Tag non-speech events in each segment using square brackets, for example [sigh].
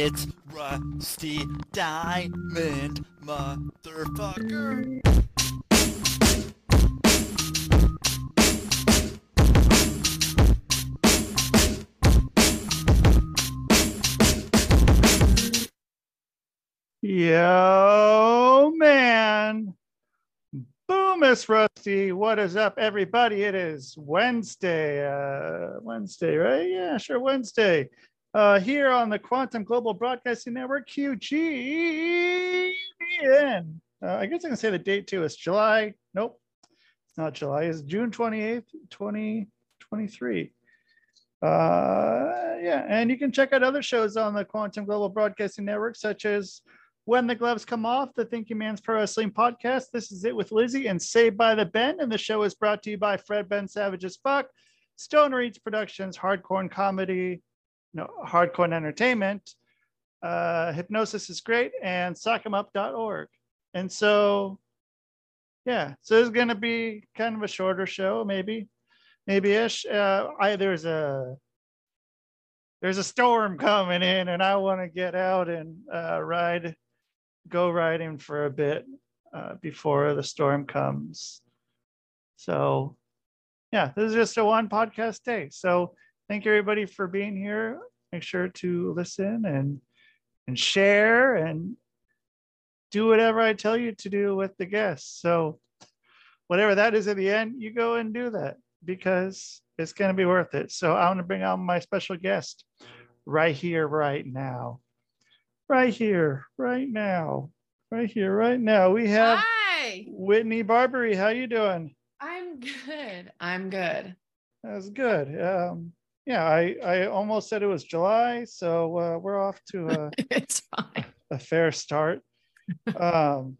It's Rusty Diamond, motherfucker. Yo, man. Boom, Miss Rusty. What is up, everybody? It is Wednesday. Uh, Wednesday, right? Yeah, sure, Wednesday. Uh, here on the Quantum Global Broadcasting Network, QGBN. Uh, I guess I can say the date too. It's July. Nope, it's not July. It's June 28th, 2023. Uh, yeah, and you can check out other shows on the Quantum Global Broadcasting Network, such as When the Gloves Come Off, the Thinking Man's Pro Wrestling Podcast. This is it with Lizzie and Saved by the Ben. And the show is brought to you by Fred Ben Savage's Fuck, Stone Reeds Productions, Hardcore and No, Hardcore Entertainment, uh, Hypnosis is Great, and Sock'emUp.org. And so, yeah, so is going to be kind of a shorter show, maybe, maybe ish. Uh, I, there's a there's a storm coming in, and I want to get out and uh, ride, go riding for a bit uh, before the storm comes. So, yeah, this is just a one podcast day. So, thank you everybody for being here. Make sure to listen and and share and do whatever I tell you to do with the guests. So, whatever that is at the end, you go and do that because it's going to be worth it. So, I want to bring on my special guest right here, right now. Right here, right now. Right here, right now. We have Hi. Whitney Barbary. How you doing? I'm good. I'm good. That's good. Um, yeah, I, I almost said it was July, so uh, we're off to a, [laughs] it's fine. a fair start. Um,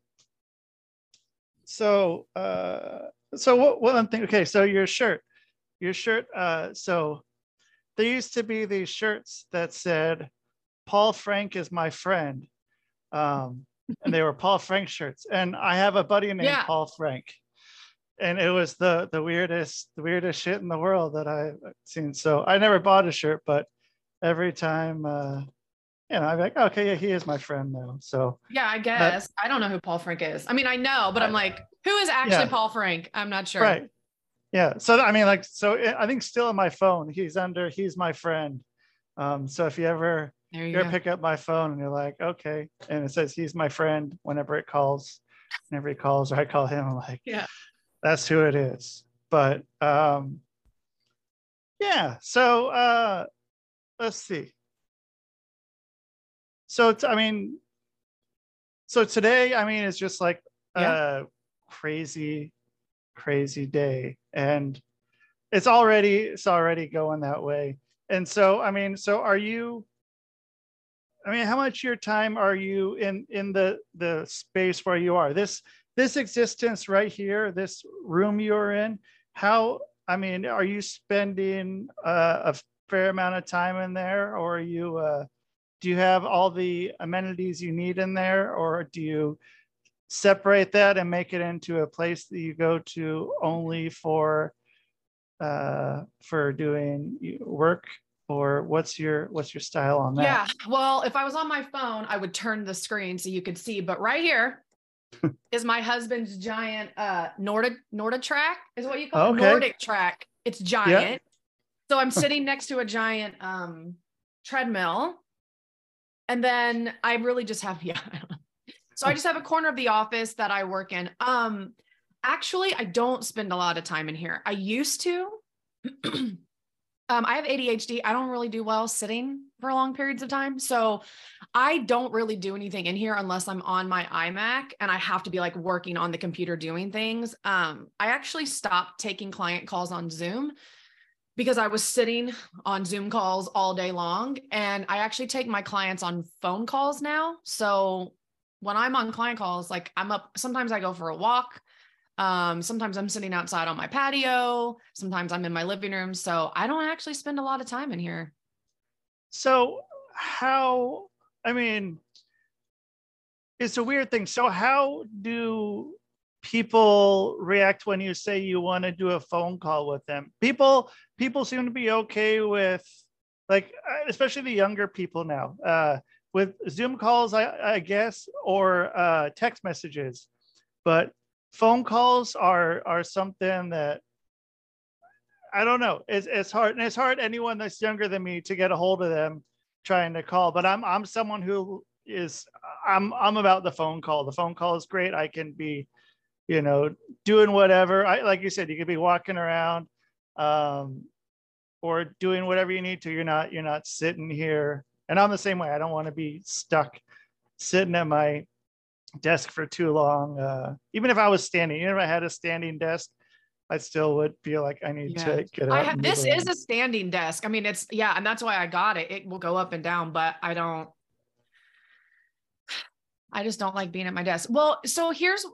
so, uh, so what, one thing, okay, so your shirt, your shirt, uh, so there used to be these shirts that said, Paul Frank is my friend. Um, and they were Paul Frank shirts. And I have a buddy named Yeah. Paul Frank. And it was the the weirdest, the weirdest shit in the world that I've seen. So I never bought a shirt, but every time uh you know, I'm like, okay, yeah, he is my friend now. So Yeah, I guess. I don't know who Paul Frank is. I mean, I know, but I'm like, who is actually Yeah. Paul Frank? I'm not sure. Right. Yeah. So I mean, like, so I think still on my phone, he's under, he's my friend. Um, so if you ever There you you ever pick up my phone and you're like, okay, and it says he's my friend whenever it calls, whenever he calls or I call him, I'm like, Yeah. That's who it is. But um yeah, so uh let's see. So I mean, so today, I mean, it's just like Yeah. a crazy, crazy day. And it's already it's already going that way. And so I mean, so are you I mean, how much of your time are you in in the the space where you are? This this existence right here, this room you're in, how I mean, are you spending uh, a fair amount of time in there, or are you uh, do you have all the amenities you need in there, or do you separate that and make it into a place that you go to only for uh, for doing work, or what's your what's your style on that? Yeah. Well, if I was on my phone, I would turn the screen so you could see. But right here is my husband's giant uh Nordic NordicTrack, is what you call Okay. it. NordicTrack. It's giant. So I'm sitting next to a giant um treadmill. And then I really just have, [laughs] yeah. I don't know. So I just have a corner of the office that I work in. Um actually I don't spend a lot of time in here. I used to. [clears throat] um, I have ADHD. I don't really do well sitting for long periods of time. So I don't really do anything in here unless I'm on my iMac and I have to be like working on the computer doing things. Um, I actually stopped taking client calls on Zoom because I was sitting on Zoom calls all day long. And I actually take my clients on phone calls now. So when I'm on client calls, like I'm up, sometimes I go for a walk. Um, sometimes I'm sitting outside on my patio. Sometimes I'm in my living room. So I don't actually spend a lot of time in here. So how I mean it's a weird thing. So how do people react when you say you want to do a phone call with them? People people seem to be okay with like uh, especially the younger people now. Uh with Zoom calls, I, I guess, or uh, text messages, but phone calls are are something that I don't know. It's it's hard, and it's hard anyone that's younger than me to get a hold of them trying to call. But I'm I'm someone who is I'm I'm about the phone call. The phone call is great. I can be, you know, doing whatever. I like you said, you could be walking around, um, or doing whatever you need to. You're not you're not sitting here. And I'm the same way. I don't want to be stuck sitting at my desk for too long. Uh, even if I was standing, even if I had a standing desk, I still would feel like I need Yeah. to get I up. ha- and this is a standing desk. I mean, it's yeah, and that's why I got it. It will go up and down, but I don't. [sighs] I just don't like being at my desk. Well, so here's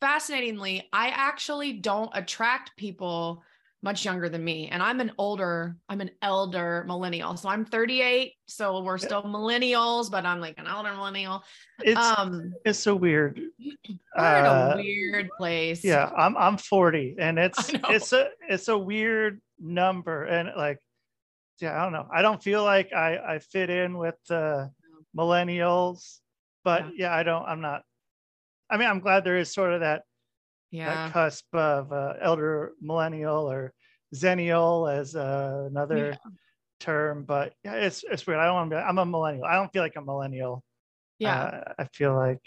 fascinatingly, I actually don't attract people much younger than me, and I'm an older, I'm an elder millennial. So I'm 38, so we're Yeah. still millennials, but I'm like an elder millennial. it's Um, it's so weird. [clears throat] we're in a Uh, weird place. Yeah, I'm I'm 40 and [laughs] it's it's a it's a weird number and like yeah, I don't know. I don't feel like I I fit in with the millennials, but yeah, I don't I'm not I mean, I'm glad there is sort of that yeah. that cusp of uh, elder millennial or zennial as uh, another term, but yeah, it's it's weird. I don't want to be. I'm a millennial. I don't feel like a millennial. Yeah. Uh, I feel like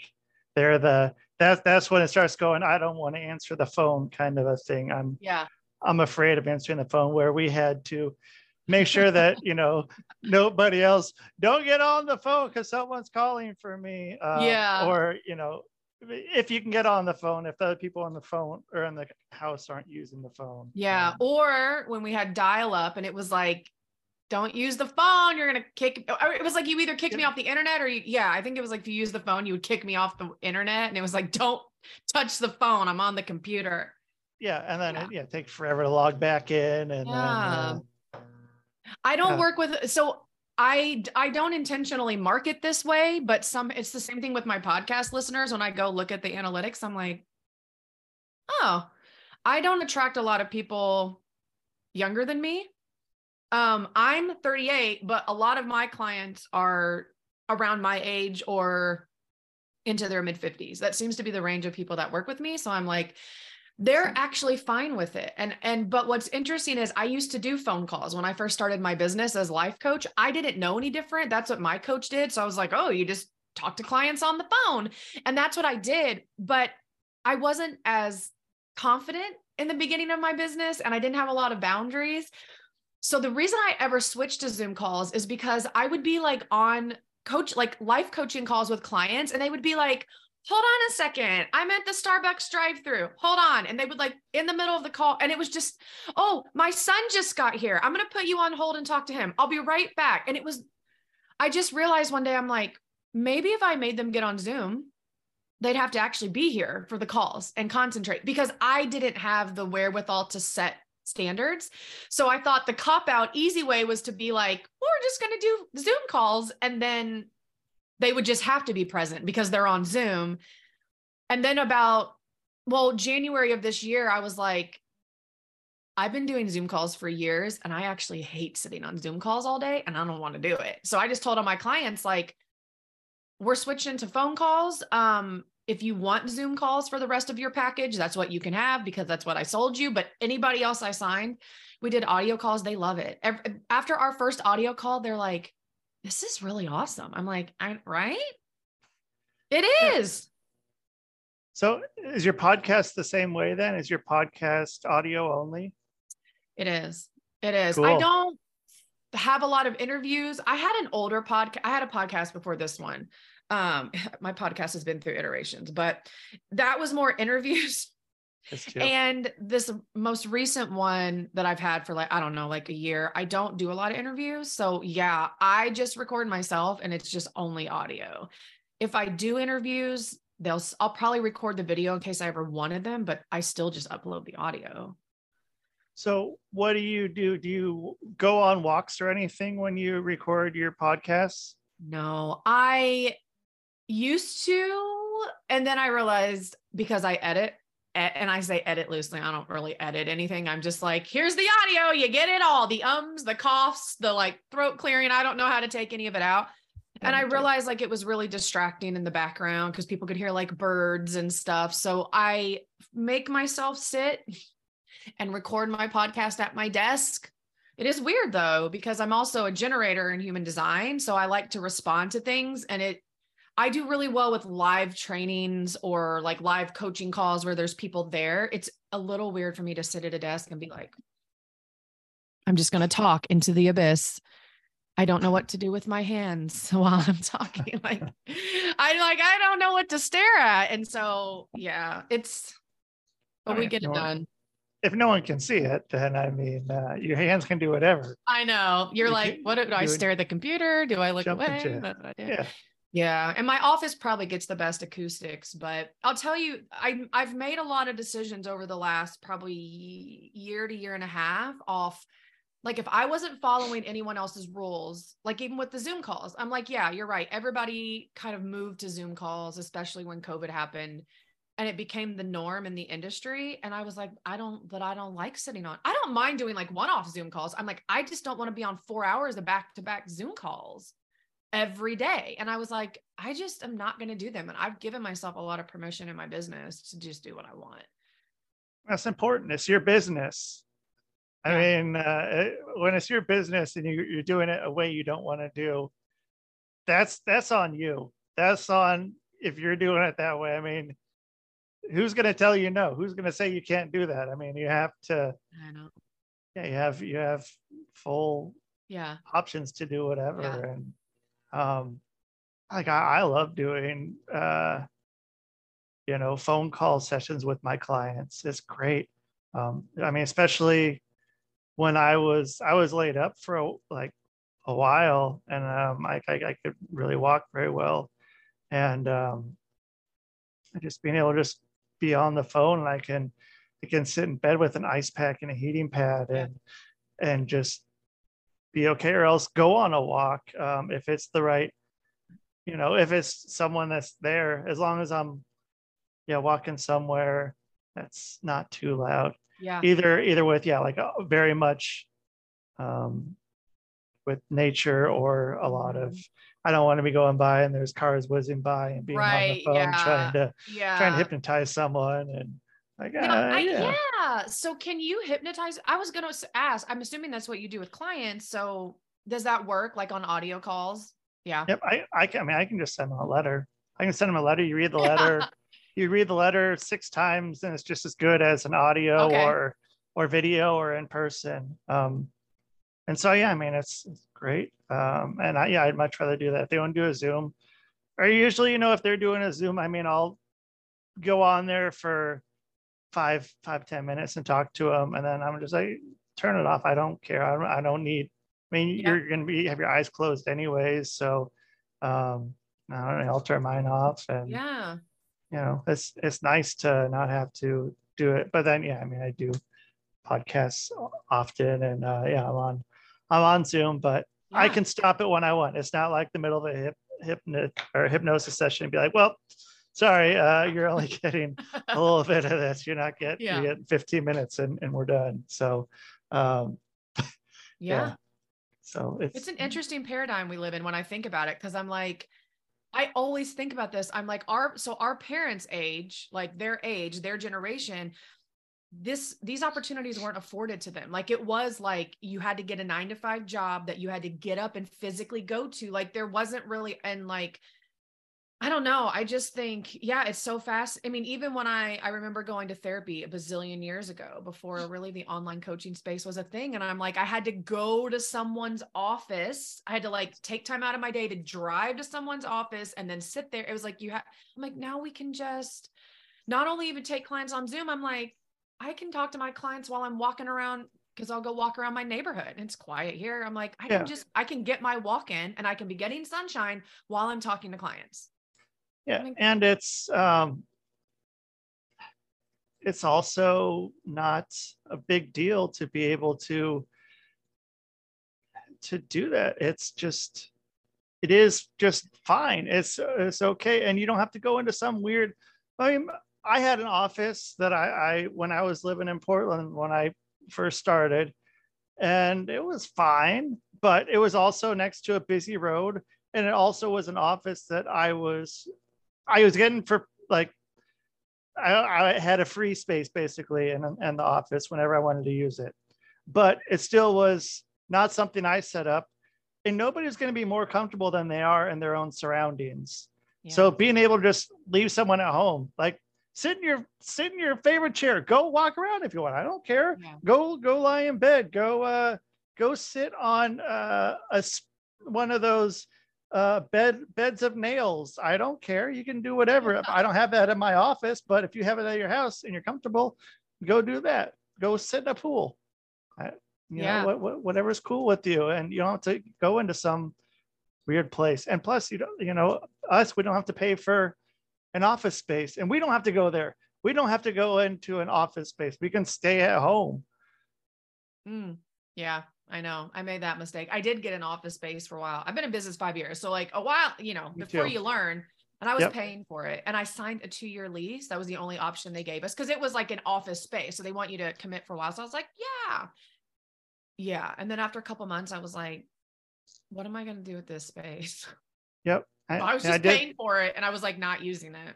they're the that's that's when it starts going. I don't want to answer the phone, kind of a thing. I'm yeah. I'm afraid of answering the phone. Where we had to [laughs] make sure that you know nobody else don't get on the phone because someone's calling for me. Uh, Yeah. Or you know if you can get on the phone, if the other people on the phone or in the house aren't using the phone. Yeah. Um, Or when we had dial up and it was like, don't use the phone. You're going to kick. It was like you either kicked me off the internet or you, yeah, I think it was like if you use the phone, you would kick me off the internet. And it was like, don't touch the phone. I'm on the computer. yeah, and then Yeah. it yeah take forever to log back in, and Yeah. then uh, I don't Yeah. work with, so I, I don't intentionally market this way, but some, it's the same thing with my podcast listeners. When I go look at the analytics, I'm like, oh, I don't attract a lot of people younger than me. Um, I'm 38, but a lot of my clients are around my age or into their mid 50s. That seems to be the range of people that work with me. So I'm like, they're actually fine with it. And and but what's interesting is I used to do phone calls when I first started my business as life coach. I didn't know any different. That's what my coach did. So I was like, "Oh, you just talk to clients on the phone." And that's what I did, but I wasn't as confident in the beginning of my business and I didn't have a lot of boundaries. So the reason I ever switched to Zoom calls is because I would be like on coach like life coaching calls with clients and they would be like hold on a second. I'm at the Starbucks drive through. Hold on. And they would like in the middle of the call. And it was just, oh, my son just got here. I'm going to put you on hold and talk to him. I'll be right back. And it was, I just realized one day, I'm like, maybe if I made them get on Zoom, they'd have to actually be here for the calls and concentrate because I didn't have the wherewithal to set standards. So I thought the cop out easy way was to be like, we're just going to do Zoom calls and then they would just have to be present because they're on Zoom. And then about, well, January of this year, I was like, I've been doing Zoom calls for years and I actually hate sitting on Zoom calls all day and I don't want to do it. So I just told all my clients, like, we're switching to phone calls. Um, if you want Zoom calls for the rest of your package, that's what you can have because that's what I sold you. But anybody else I signed, we did audio calls. They love it. After our first audio call, they're like, this is really awesome. I'm like, I, right? It is. So is your podcast the same way then? Is your podcast audio only? It is. It is. I don't have a lot of interviews. I had an older podcast. I had a podcast before this one. Um, [laughs] my podcast has been through iterations, but that was more [laughs] interviews. And this most recent one that I've had for like, I don't know, like a year, I don't do a lot of interviews. So yeah, I just record myself and it's just only audio. If I do interviews, they'll, I'll probably record the video in case I ever wanted them, but I still just upload the audio. So what do you do? Do you go on walks or anything when you record your podcasts? No, I used to, and then I realized because I edit, and I say edit loosely, I don't really edit anything. I'm just like, here's the audio, you get it all the ums, the coughs, the like throat clearing. I don't know how to take any of it out. and I realized like it was really distracting in the background because people could hear like birds and stuff. So I make myself sit and record my podcast at my desk. It is weird though, because I'm also a generator in human design. So I like to respond to things and it, I do really well with live trainings or like live coaching calls where there's people there. It's a little weird for me to sit at a desk and be like, I'm just going to talk into the abyss. I don't know what to do with my hands [laughs] while I'm talking. Like, I'm like, I don't know what to stare at. And so, yeah, it's, but we get it done. If no one can see it, then I mean, uh, your hands can do whatever. I know. You're You like, what do I stare at the computer? Do I look away? into it. What do I do? Yeah. Yeah, and my office probably gets the best acoustics, but I'll tell you, I I've made a lot of decisions over the last probably year to year and a half off. Like if I wasn't following anyone else's rules, like even with the Zoom calls, I'm like, yeah, you're right. Everybody kind of moved to Zoom calls, especially when COVID happened, and it became the norm in the industry. And I was like, I don't, but I don't like sitting on. I don't mind doing like one-off Zoom calls. I'm like, I just don't want to be on four hours of back-to-back Zoom calls every day. And I was like, I just am not going to do them. And I've given myself a lot of permission in my business to just do what I want. That's important. It's your business. I mean, uh, when it's your business and you, you're doing it a way you don't want to do, that's that's on you. That's on if you're doing it that way. I mean, who's going to tell you no? Who's going to say you can't do that? I mean, you have to. I know. Yeah, you have you have full Yeah. options to do whatever, Yeah. and um, like I, I love doing uh, you know, phone call sessions with my clients. It's great. Um, I mean, especially when I was I was laid up for a, like a while, and um, I, I I could really walk very well, and um, just being able to just be on the phone, and I can I can sit in bed with an ice pack and a heating pad, and and just be okay, or else go on a walk um, if it's the right, you know, if it's someone that's there, as long as I'm yeah walking somewhere that's not too loud Yeah. either either with yeah like uh, very much um with nature or a lot of i don't want to be going by and there's cars whizzing by and being on the phone yeah. trying to Yeah. trying to hypnotize someone and like uh, I- yeah. yeah. So can you hypnotize? I was going to ask, I'm assuming that's what you do with clients. So does that work like on audio calls? Yeah. yep I, I can i mean i can just send them a letter i can send them a letter you read the letter [laughs] you read the letter six times and it's just as good as an audio Okay. or or video or in person um and so yeah i mean it's, it's great um and i yeah i'd much rather do that if they want to do a zoom or usually you know if they're doing a zoom i mean i'll go on there for five five ten minutes and talk to them and then i'm just like turn it off. I don't care. I don't, I don't need i mean Yeah. you're gonna be have your eyes closed anyways. So um I don't know, i'll turn mine off and Yeah. you know it's it's nice to not have to do it. But then yeah i mean i do podcasts often and uh yeah i'm on i'm on zoom but i can stop it when i want. It's not like the middle of a hip hypno or hypnosis session and be like well sorry uh you're only [laughs] getting a little bit of this you're not getting Yeah. you're getting 15 minutes and, and we're done so um [laughs] yeah. so it's It's an interesting paradigm we live in when I think about it because I'm like, I always think about this. I'm like, our so our parents' age, like their age, their generation, this these opportunities weren't afforded to them. Like it was like you had to get a nine to five job that you had to get up and physically go to. Like there wasn't really and like I don't know. I just think, yeah, it's so fast. I mean, even when I I remember going to therapy a bazillion years ago before really the online coaching space was a thing. And I'm like, I had to go to someone's office. I had to like take time out of my day to drive to someone's office and then sit there. It was like you have I'm like, now we can just not only even take clients on Zoom, I'm like, I can talk to my clients while I'm walking around because I'll go walk around my neighborhood and it's quiet here. I'm like, I Yeah. can just I can get my walk in and I can be getting sunshine while I'm talking to clients. Yeah and it's um it's also not a big deal to be able to to do that. It's just it is just fine. It's it's okay and you don't have to go into some weird i mean i had an office that i i when i was living in portland when i first started and it was fine but it was also next to a busy road and it also was an office that I was I was getting for like I, I had a free space basically in, in the office whenever I wanted to use it. But it still was not something I set up. And nobody's going to be more comfortable than they are in their own surroundings. Yeah. So being able to just leave someone at home, like sit in your sit in your favorite chair, go walk around if you want. I don't care. Yeah. Go go lie in bed. Go uh go sit on uh, a one of those uh, bed beds of nails. I don't care. You can do whatever. [laughs] I don't have that in my office, but if you have it at your house and you're comfortable, go do that. Go sit in a pool. I, you Yeah. know, what, what, whatever's cool with you, and you don't have to go into some weird place. And plus, you don't, you know, us, we don't have to pay for an office space, and we don't have to go there. We don't have to go into an office space. We can stay at home. Mm, yeah, I know. I made that mistake. I did get an office space for a while. I've been in business five years. So like a while, you know, Me before too. you learn, and I was Yep. paying for it. And I signed a two-year lease. That was the only option they gave us because it was like an office space. So they want you to commit for a while. So I was like, yeah. Yeah. And then after a couple months, I was like, what am I going to do with this space? [laughs] Yep. I was and just did- paying for it and I was like not using it.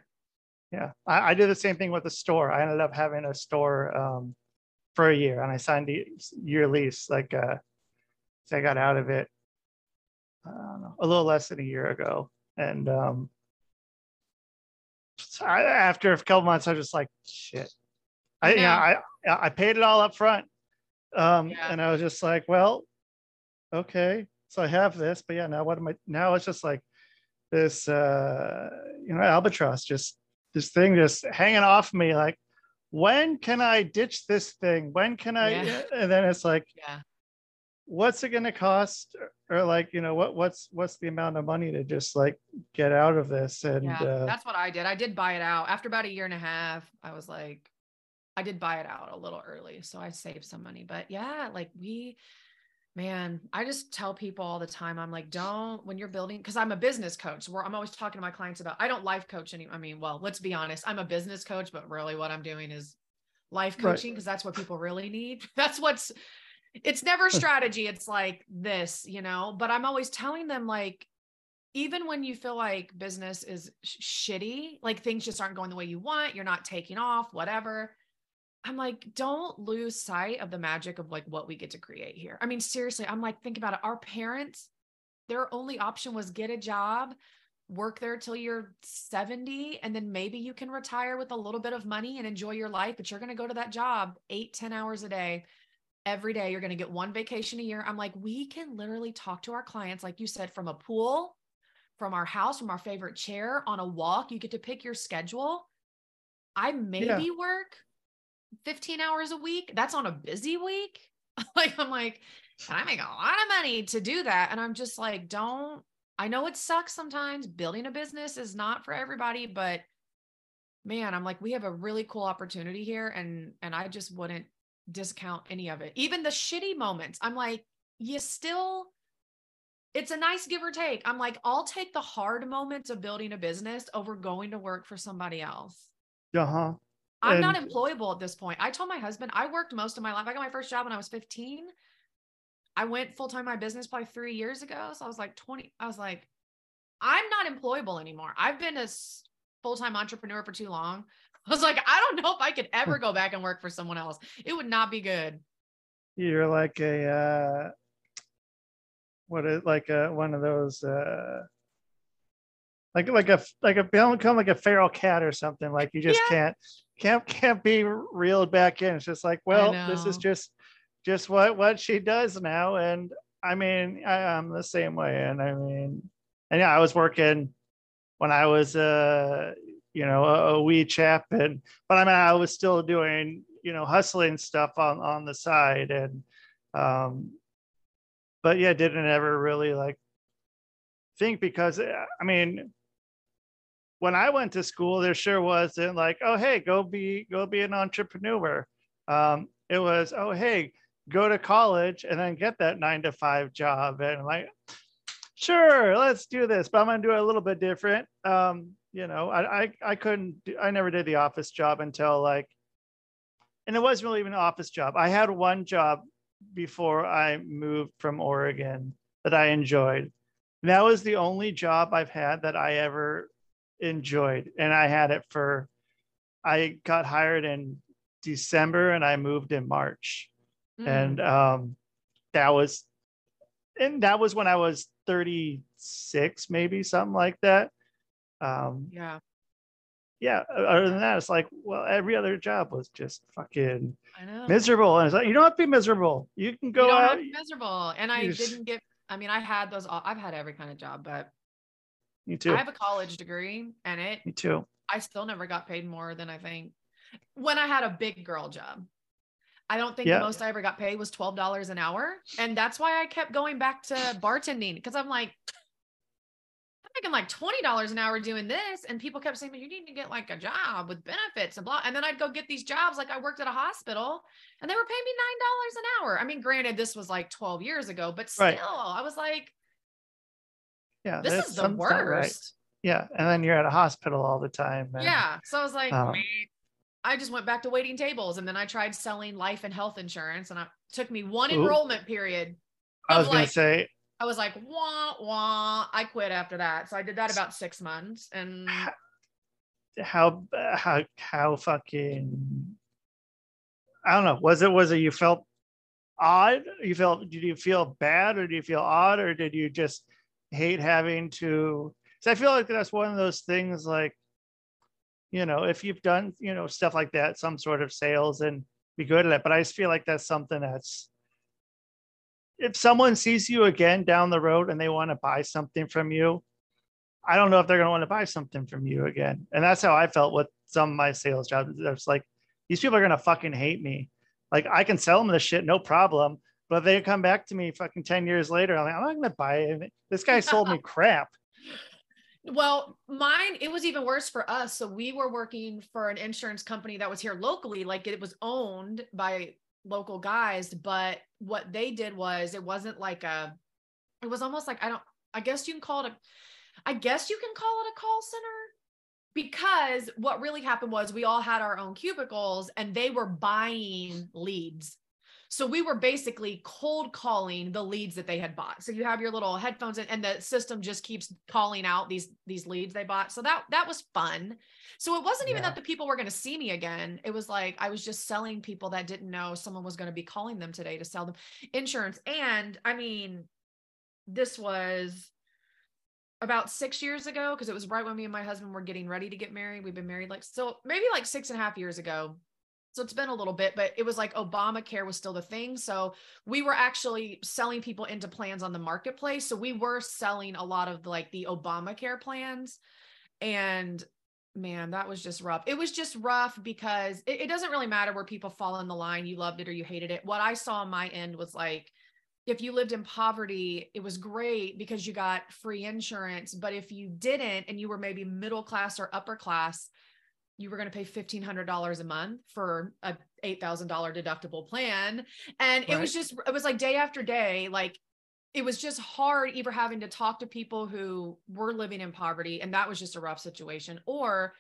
Yeah, I, I did the same thing with the store. I ended up having a store um, for a year, and I signed the year lease. Like, uh, so I got out of it. I don't know, a little less than a year ago, and um, I, after a couple months, I was just like, shit. I, yeah, I I paid it all up front, um, Yeah. and I was just like, well, okay, so I have this, but yeah, now what am I? Now it's just like this, uh, you know, albatross just this thing just hanging off me like when can i ditch this thing when can i Yeah. [laughs] and then it's like Yeah. what's it going to cost or like you know what what's what's the amount of money to just like get out of this and Yeah. uh, That's what I did. I did buy it out after about a year and a half. I was like, I did buy it out a little early. So I saved some money. But yeah, like we, man, I just tell people all the time, I'm like, don't when you're building, because I'm a business coach. where I'm always talking to my clients about, I don't life coach any. I mean, well, let's be honest, I'm a business coach, but really what I'm doing is life coaching because that's what people really need. [laughs] That's what's it's never strategy. It's like this, you know, but I'm always telling them like, even when you feel like business is sh- shitty, like things just aren't going the way you want, you're not taking off, whatever. I'm like, don't lose sight of the magic of like what we get to create here. I mean, seriously, I'm like, think about it. Our parents, their only option was get a job, work there till you're 70, and then maybe you can retire with a little bit of money and enjoy your life. But you're going to go to that job eight, 10 hours a day every day. You're going to get one vacation a year. I'm like, we can literally talk to our clients, like you said, from a pool, from our house, from our favorite chair, on a walk. You get to pick your schedule. I maybe work 15 hours a week. That's on a busy week. [laughs] like, I'm like, I make a lot of money to do that. And I'm just like, don't, I know it sucks sometimes. Building a business is not for everybody, but man, I'm like, we have a really cool opportunity here. And, and I just wouldn't discount any of it. Even the shitty moments. I'm like, you still, it's a nice give or take. I'm like, I'll take the hard moments of building a business over going to work for somebody else. uh-huh I'm not employable at this point. I told my husband I worked most of my life. I got my first job when I was 15. I went full time my business probably three years ago. So I was like 20. I was like, I'm not employable anymore. I've been a full time entrepreneur for too long. [laughs] I was like, I don't know if I could ever [laughs] go back and work for someone else. It would not be good. you're like a uh what is like a one of those uh like like a like a become like a feral cat or something like you just can't can't can't be reeled back in. It's just like well this is just just what what she does now. And i mean I, i'm the same way. And i mean and yeah i was working when i was uh you know a, a wee chap. And but i mean i was still doing you know hustling stuff on on the side. And um but yeah didn't ever really like think because uh, i mean when i went to school there sure wasn't like oh hey go be go be an entrepreneur. Um it was oh hey go to college and then get that nine to five job. And I'm like sure let's do this but i'm gonna do it a little bit different. Um you know i i, I couldn't do, i never did the office job until like and it wasn't really even an office job. I had one job before i moved from oregon that i enjoyed. And that was the only job I've had that I ever enjoyed. And I had it for, I got hired in December and I moved in March. Mm. And um, that was, and that was when I was 36, maybe something like that. Um, yeah, yeah, other than that, it's like, well, every other job was just fucking I know. miserable. And it's like, you don't have to be miserable. You can You go have out. to be miserable. And I just- didn't get, I mean, I had those, all- I've had every kind of job, but Me too. I have a college degree and it, Me too. I still never got paid more than I think when I had a big girl job. I don't think Yeah. the most I ever got paid was $12 an hour. And that's why I kept going back to bartending because I'm like, I'm making like $20 an hour doing this. And people kept saying, "But you need to get like a job with benefits and blah. And then I'd go get these jobs. Like I worked at a hospital and they were paying me $9 an hour. I mean, granted, this was like 12 years ago, but still, Right. I was like, Yeah. this is the not right. worst. Yeah. And then you're at a hospital all the time. and- Yeah. So I was like, Um, I just went back to waiting tables and then I tried selling life and health insurance and it took me one Ooh. enrollment period. I was going like- to say, I was like, wah, wah. I quit after that. So I did that about six months. And how how how fucking I don't know. Was it was it you felt odd? You felt did you feel bad or do you feel odd or did you just hate having to so I feel like that's one of those things like you know, if you've done, you know, stuff like that, some sort of sales and be good at it. But I just feel like that's something that's if someone sees you again down the road and they want to buy something from you, I don't know if they're going to want to buy something from you again. And that's how I felt with some of my sales jobs. It's like, these people are going to fucking hate me. Like, I can sell them the shit, no problem. But they come back to me fucking 10 years later, I'm like, I'm not going to buy it. This guy sold me [laughs] crap. well, mine, it was even worse for us. So we were working for an insurance company that was here locally, like it was owned by local guys. But what they did was it wasn't like a, it was almost like, I don't, I guess you can call it a, I guess you can call it a call center because what really happened was we all had our own cubicles and they were buying leads. So we were basically cold calling the leads that they had bought. So you have your little headphones and the system just keeps calling out these these leads they bought. So that that was fun. So it wasn't even Yeah. that the people were going to see me again. It was like I was just selling people that didn't know someone was going to be calling them today to sell them insurance. And I mean, this was about six years ago because it was right when me and my husband were getting ready to get married. We've been married like so maybe like six and a half years ago. So it's been a little bit, but it was like Obamacare was still the thing. So we were actually selling people into plans on the marketplace. So we were selling a lot of like the Obamacare plans. And man, that was just rough. It was just rough because it, it doesn't really matter where people fall in the line. You loved it or you hated it. What I saw on my end was like, if you lived in poverty, it was great because you got free insurance. But if you didn't and you were maybe middle class or upper class, you were going to pay $1,500 a month for a $8,000 deductible plan. And it was just, it was like day after day, like it was just hard either having to talk to people who were living in poverty and that was just a rough situation or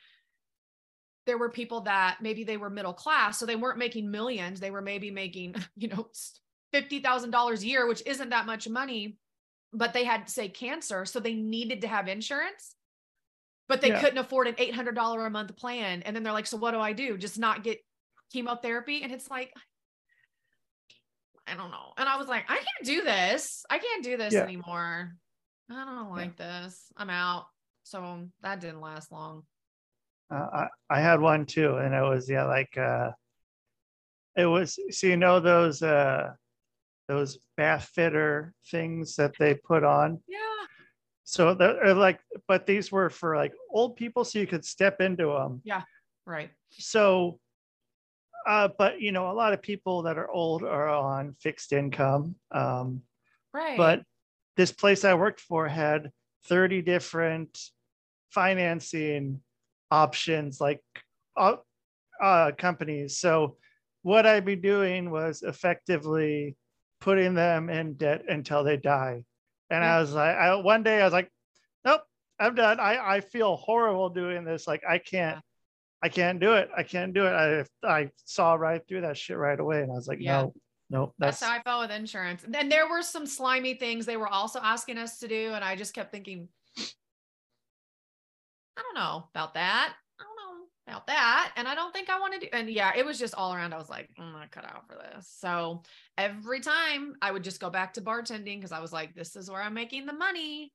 there were people that maybe they were middle class so they weren't making millions they were maybe making [laughs] you know $50,000 a year which isn't that much money but they had say cancer so they needed to have insurance but they Yeah. couldn't afford an $800 a month plan and then they're like so what do I do just not get chemotherapy and it's like I don't know. And I was like, I can't do this. I can't do this Yeah. anymore. I don't like this. I'm out. So that didn't last long. Uh, I, I had one too, and it was yeah, like uh, it was. So you know those uh, those bath fitter things that they put on. Yeah. So they're they're like, but these were for like old people, so you could step into them. Yeah, right. So, uh, but you know, a lot of people that are old are on fixed income. Um, Right. but this place I worked for had 30 different financing options, like uh, uh, companies. So, what I'd be doing was effectively putting them in debt until they die. And Yeah. I was like, I, one day I was like, nope, I'm done. I, I feel horrible doing this. Like, I can't. Yeah. I can't do it. I can't do it. I I saw right through that shit right away, and I was like, Yeah. no, Nope. That's, That's, how I felt with insurance. And then there were some slimy things they were also asking us to do. And I just kept thinking, I don't know about that. About that. And I don't think I want to do. And yeah, it was just all around. I was like, I'm not cut out for this. So every time I would just go back to bartending because I was like, this is where I'm making the money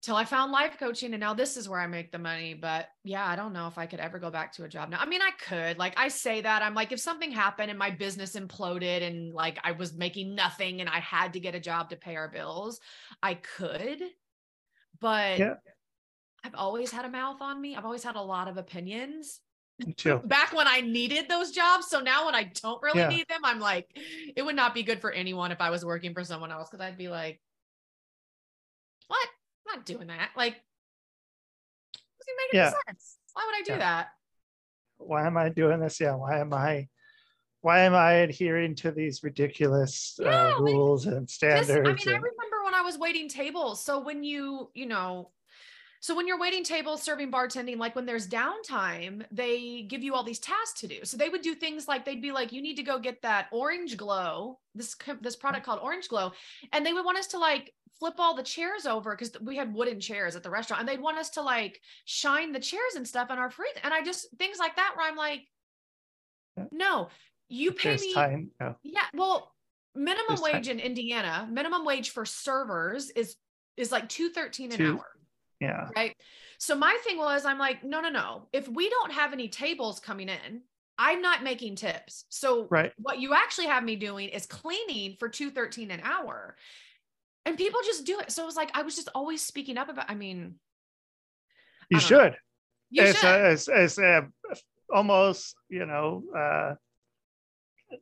till I found life coaching and now this is where I make the money. But yeah, I don't know if I could ever go back to a job now. I mean, I could. Like I say that I'm like, if something happened and my business imploded and like I was making nothing and I had to get a job to pay our bills, I could. But Yeah. I've always had a mouth on me. I've always had a lot of opinions back when I needed those jobs. So now when I don't really Yeah. need them, I'm like, it would not be good for anyone if I was working for someone else because I'd be like, what? I'm not doing that. Like, doesn't make any Yeah. sense. Why would I do Yeah. that? Why am I doing this? Yeah. Why am I? Why am I adhering to these ridiculous uh, like, rules and Just, standards? I mean, I remember when I was waiting tables. So when you, you know, so when you're waiting tables serving bartending, like when there's downtime, they give you all these tasks to do. So they would do things like they'd be like, you need to go get that orange glow, this this mm-hmm. product called Orange Glow, and they would want us to like flip all the chairs over because we had wooden chairs at the restaurant, and they'd want us to like shine the chairs and stuff in our freezer. And I just things like that where I'm like, no, you pay there's me. time. No. Yeah, well, minimum There's time. wage in Indiana, minimum wage for servers is is like 213 an Two- hour, Yeah. right? So my thing was I'm like, no, no, no. If we don't have any tables coming in, I'm not making tips. So Right. what you actually have me doing is cleaning for 213 an hour. And people just do it. So it was like I was just always speaking up about I mean, You don't know. should. you as should. a, it's, as a, almost you know uh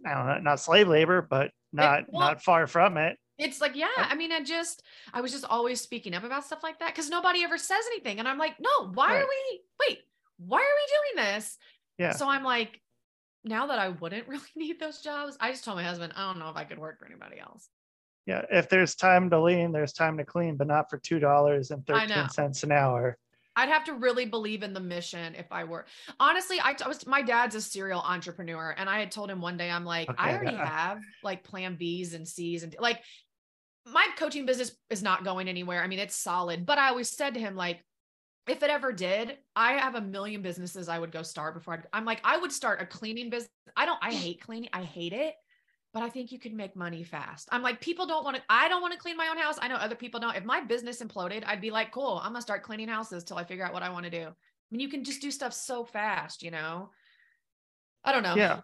I don't know, not slave labor, but not well- not far from it. It's like, yeah, I mean, I just, I was just always speaking up about stuff like that because nobody ever says anything. And I'm like, no, why are we, wait, why are we doing this? Yeah. So I'm like, now that I wouldn't [laughs] really need those jobs, I just told my husband, I don't know if I could work for anybody else. Yeah, if there's time to lean, there's time to clean, but not for two dollars and I know. thirteen an hour. I'd have to really believe in the mission if I were. Honestly, I, I was, my dad's a serial entrepreneur. And I had told him one day, I'm like, I already yeah. have like plan B's and C's and like my coaching business is not going anywhere. I mean, it's solid, but I always said to him, like, if it ever did, I have a million businesses I would go start before I'd, I'm like, I would start a cleaning business. I don't, I hate cleaning. I hate it, but I think you could make money fast. I'm like, people don't want to, I don't want to clean my own house. I know other people don't. If my business imploded, I'd be like, cool, I'm going to start cleaning houses till I figure out what I want to do. I mean, you can just do stuff so fast, you know? I don't know. Yeah.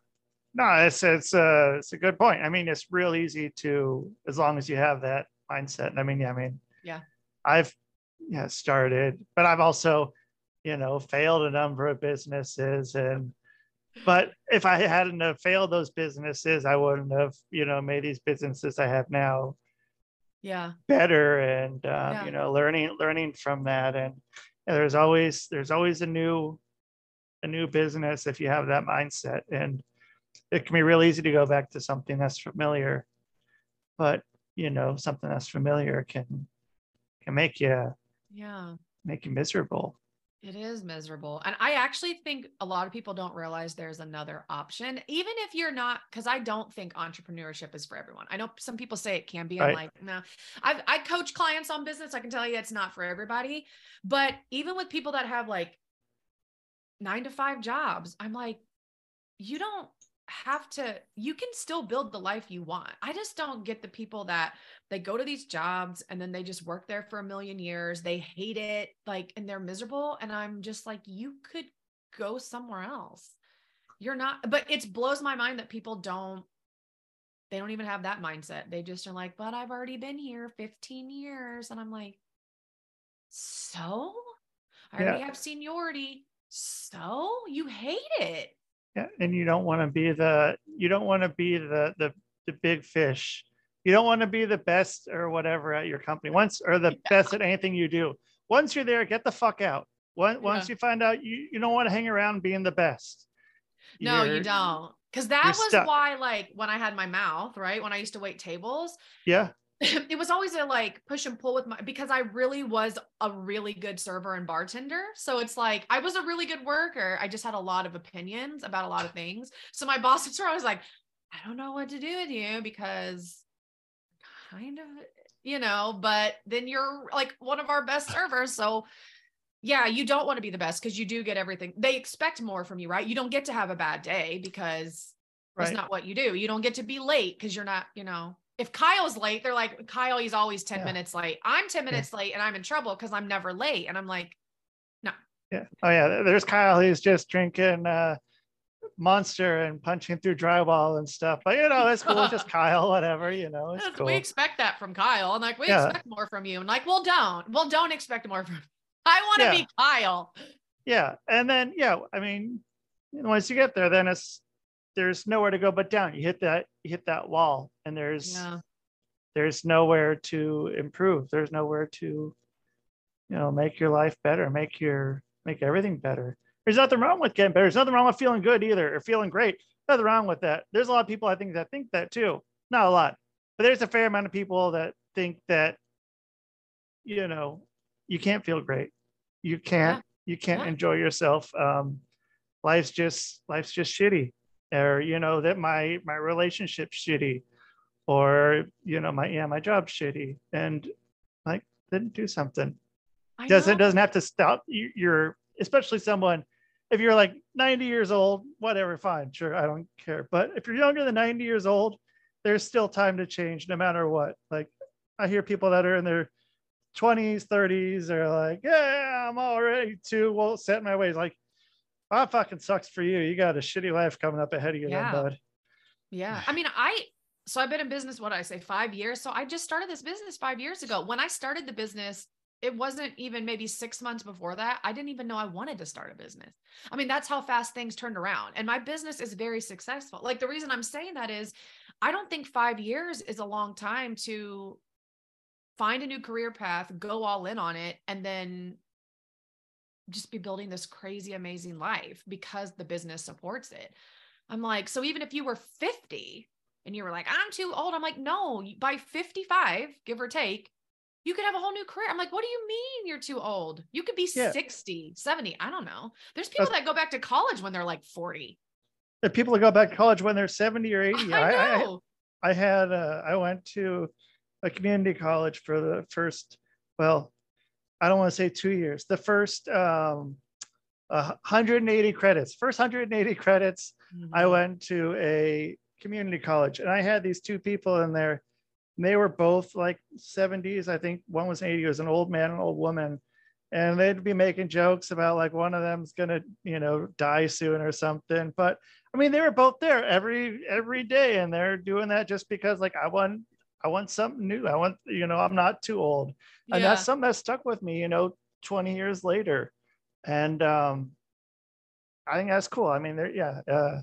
No, it's it's uh it's a good point. I mean, it's real easy to as long as you have that mindset. And I mean, yeah, I mean, Yeah. I've yeah started, but I've also, you know, failed a number of businesses and but if I hadn't have failed those businesses, I wouldn't have, you know, made these businesses I have now Yeah. better and um, Yeah. you know learning learning from that and yeah, there's always there's always a new a new business if you have that mindset and it can be real easy to go back to something that's familiar but you know something that's familiar can can make you Yeah. make you miserable It is miserable. And I actually think a lot of people don't realize there's another option, even if you're not, because I don't think entrepreneurship is for everyone. I know some people say it can be. I'm like, no, I've, I coach clients on business. I can tell you it's not for everybody. But even with people that have like nine to five jobs, I'm like, you don't have to, you can still build the life you want. I just don't get the people that they go to these jobs and then they just work there for a million years. They hate it, like, and they're miserable. And I'm just like, you could go somewhere else. You're not, but it blows my mind that people don't, they don't even have that mindset. They just are like, but I've already been here 15 years. And I'm like, so I already have seniority. So you hate it. Yeah and you don't want to be the you don't want to be the the the big fish you don't want to be the best or whatever at your company once or the Yeah. best at anything you do once you're there get the fuck out once, once you find out you, you don't want to hang around being the best No, you You're- don't. Because that was stuck. why, like, when I had my mouth, right? When I used to wait tables, yeah [laughs] it was always a like push and pull with my because I really was a really good server and bartender. So it's like I was a really good worker. I just had a lot of opinions about a lot of things. So my [laughs] bosses were always like, I don't know what to do with you because kind of, you know, but then you're like one of our best servers. So yeah, you don't want to be the best because you do get everything. They expect more from you, right? You don't get to have a bad day because Right. that's not what you do. You don't get to be late because you're not, you know. If Kyle's late, they're like, Kyle, he's always 10 Yeah. minutes late. I'm 10 minutes late and I'm in trouble because I'm never late. And I'm like, no. Yeah. Oh yeah. There's Kyle. He's just drinking uh monster and punching through drywall and stuff. But you know, it's cool. Just [laughs] Kyle, whatever, you know, it's cool. we expect that from Kyle. And like, we Yeah. expect more from you. And like, well, don't. Well, don't expect more from [laughs] I want to Yeah. be Kyle. yeah. And then yeah, I mean, once you get there, then it's there's nowhere to go but down. You hit that, you hit that wall, and there's Yeah. there's nowhere to improve. There's nowhere to, you know, make your life better, make your make everything better. There's nothing wrong with getting better. There's nothing wrong with feeling good either or feeling great. Nothing wrong with that. There's a lot of people I think that think that too. Not a lot, but there's a fair amount of people that think that, you know, you can't feel great. You can't. You can't Yeah. enjoy yourself. Um, life's just life's just shitty, or you know that my my relationship's shitty, or you know my yeah my job's shitty, and like then do something I doesn't know. doesn't have to stop you, you're especially someone if you're like 90 years old whatever fine sure i don't care but if you're younger than 90 years old there's still time to change no matter what like i hear people that are in their 20s 30s are like yeah i'm already too well set my ways like that fucking sucks for you you got a shitty life coming up ahead of you Yeah. then bud Yeah. I mean, I so I've been in business, what did I say, five years. So I just started this business five years ago. When I started the business, it wasn't even maybe six months before that. I didn't even know I wanted to start a business. I mean, that's how fast things turned around. And my business is very successful. Like the reason I'm saying that is I don't think five years is a long time to find a new career path, go all in on it, and then just be building this crazy, amazing life because the business supports it. I'm like, so even if you were 50 and you were like, I'm too old, I'm like, no, by 55, give or take, you could have a whole new career. I'm like, what do you mean you're too old? You could be Yeah. 60, 70. I don't know. There's people that go back to college when they're like 40. if people that go back to college when they're 70 or 80 I I, I, know. I had uh, I went to a community college for the first well I don't want to say two years the first um, uh, 180 credits first 180 credits I Mhm. went to a community college and I had these two people in there and they were both like 70s I think one was 80 it was an old man an old woman and they'd be making jokes about like one of them's gonna you know die soon or something but I mean, they were both there every every day, and they're doing that just because, like, I want I want something new. I want, you know, I'm not too old, and that's something that stuck with me, you know, 20 years later, and um, I think that's cool. I mean, there, yeah. Uh,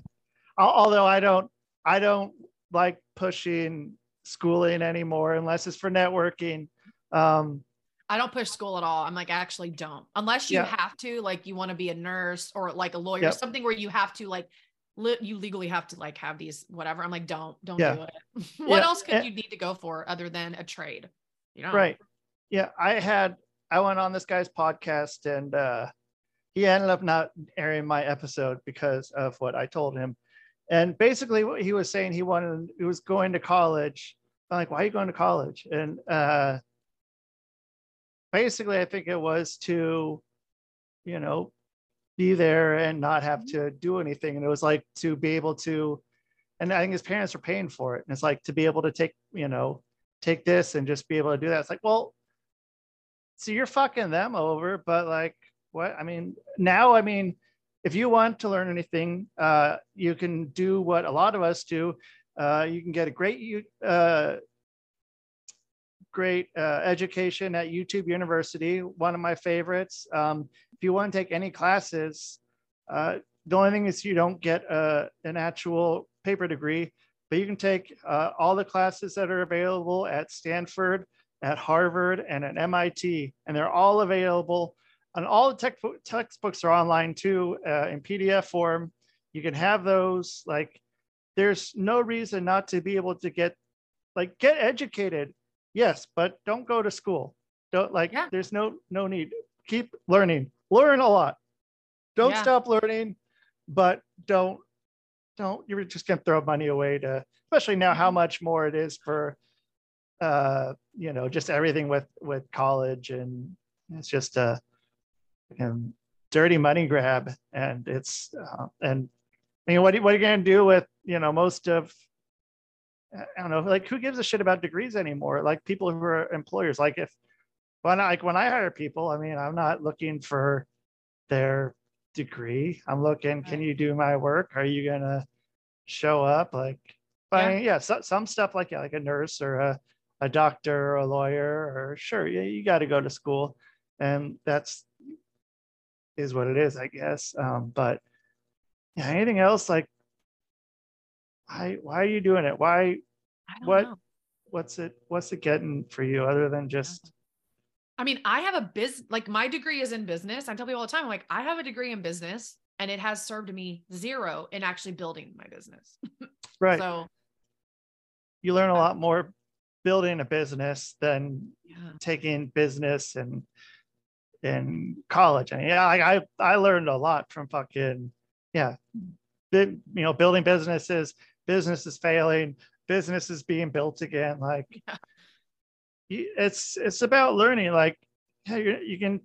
although I don't, I don't like pushing schooling anymore unless it's for networking. Um, I don't push school at all. I'm like, I actually don't, unless you Yeah. have to, like, you want to be a nurse or like a lawyer, Yep. something where you have to, like, li- you legally have to, like, have these, whatever. I'm like, don't, don't Yeah. do it. [laughs] what Yeah, else could you need to go for other than a trade? You know? Right. Yeah. I had, I went on this guy's podcast and uh, he ended up not airing my episode because of what I told him. And basically, what he was saying, he wanted, he was going to college. I'm like, why are you going to college? And uh, basically, I think it was to, you know, be there and not have to do anything. And it was like to be able to, and I think his parents were paying for it. And it's like to be able to take, you know, take this and just be able to do that. It's like, well, so you're fucking them over, but like, what? I mean, now, I mean, if you want to learn anything, uh, you can do what a lot of us do. Uh, you can get a great, uh, great uh, education at YouTube University, one of my favorites. Um, if you want to take any classes, uh, the only thing is you don't get uh, an actual paper degree, but you can take all the classes that are available at Stanford, at Harvard, and at MIT, and they're all available. And all the tech, textbooks are online too uh, in PDF form. You can have those. Like, there's no reason not to be able to get, like, get educated. Yes, but don't go to school. Don't like. Yeah. There's no no need. Keep learning. Learn a lot. Don't Yeah. stop learning, but don't don't you're just gonna throw money away to especially now how Mhm. much more it is for uh you know just everything with with college and it's just a um, dirty money grab and it's uh, and I mean what are- what are you gonna do with you know most of I don't know like who gives a shit about degrees anymore? Like people who are employers like if when I like when I hire people I mean I'm not looking for their degree. I'm looking can you do my work? Are you gonna show up? Like but I Yeah. mean, yeah so, some stuff like yeah, like a nurse or a, a doctor or a lawyer or sure yeah you got to go to school and that's is what it is i guess um but yeah anything else like why why are you doing it why what know. what's it what's it getting for you other than just I mean, I have a biz like my degree is in business. I tell people all the time, I'm like I have a degree in business and it has served me zero in actually building my business. [laughs] right So you learn a lot more building a business than yeah. taking business and in college. And yeah, I, I I learned a lot from fucking yeah, big, you know, building businesses, businesses failing, businesses being built again. Like Yeah. it's it's about learning. Like yeah, you, you can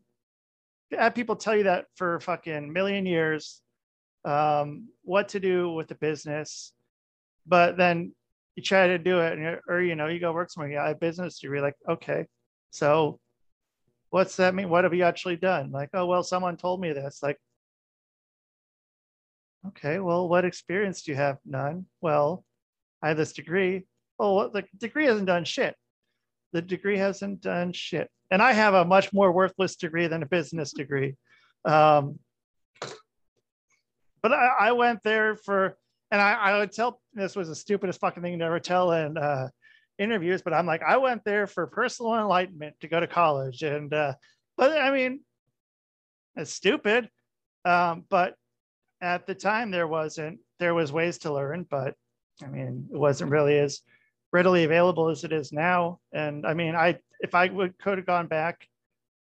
have people tell you that for fucking million years, um, what to do with the business, but then you try to do it, and you're, or you know, you go work somewhere. Yeah, I have business degree. Like okay, so what's that mean? What have you actually done? Like, oh, well, someone told me this. Like, okay, well, what experience do you have? None. Well, I have this degree. Oh, what the degree hasn't done shit. The degree hasn't done shit. And I have a much more worthless degree than a business degree. Um, but I, I went there for, and I, I would tell this was the stupidest fucking thing to ever tell And uh, interviews, but I'm like, I went there for personal enlightenment to go to college. And, uh, but I mean, it's stupid. Um, but at the time there wasn't, there was ways to learn, but I mean, it wasn't really as readily available as it is now. And I mean, I, if I would, could have gone back,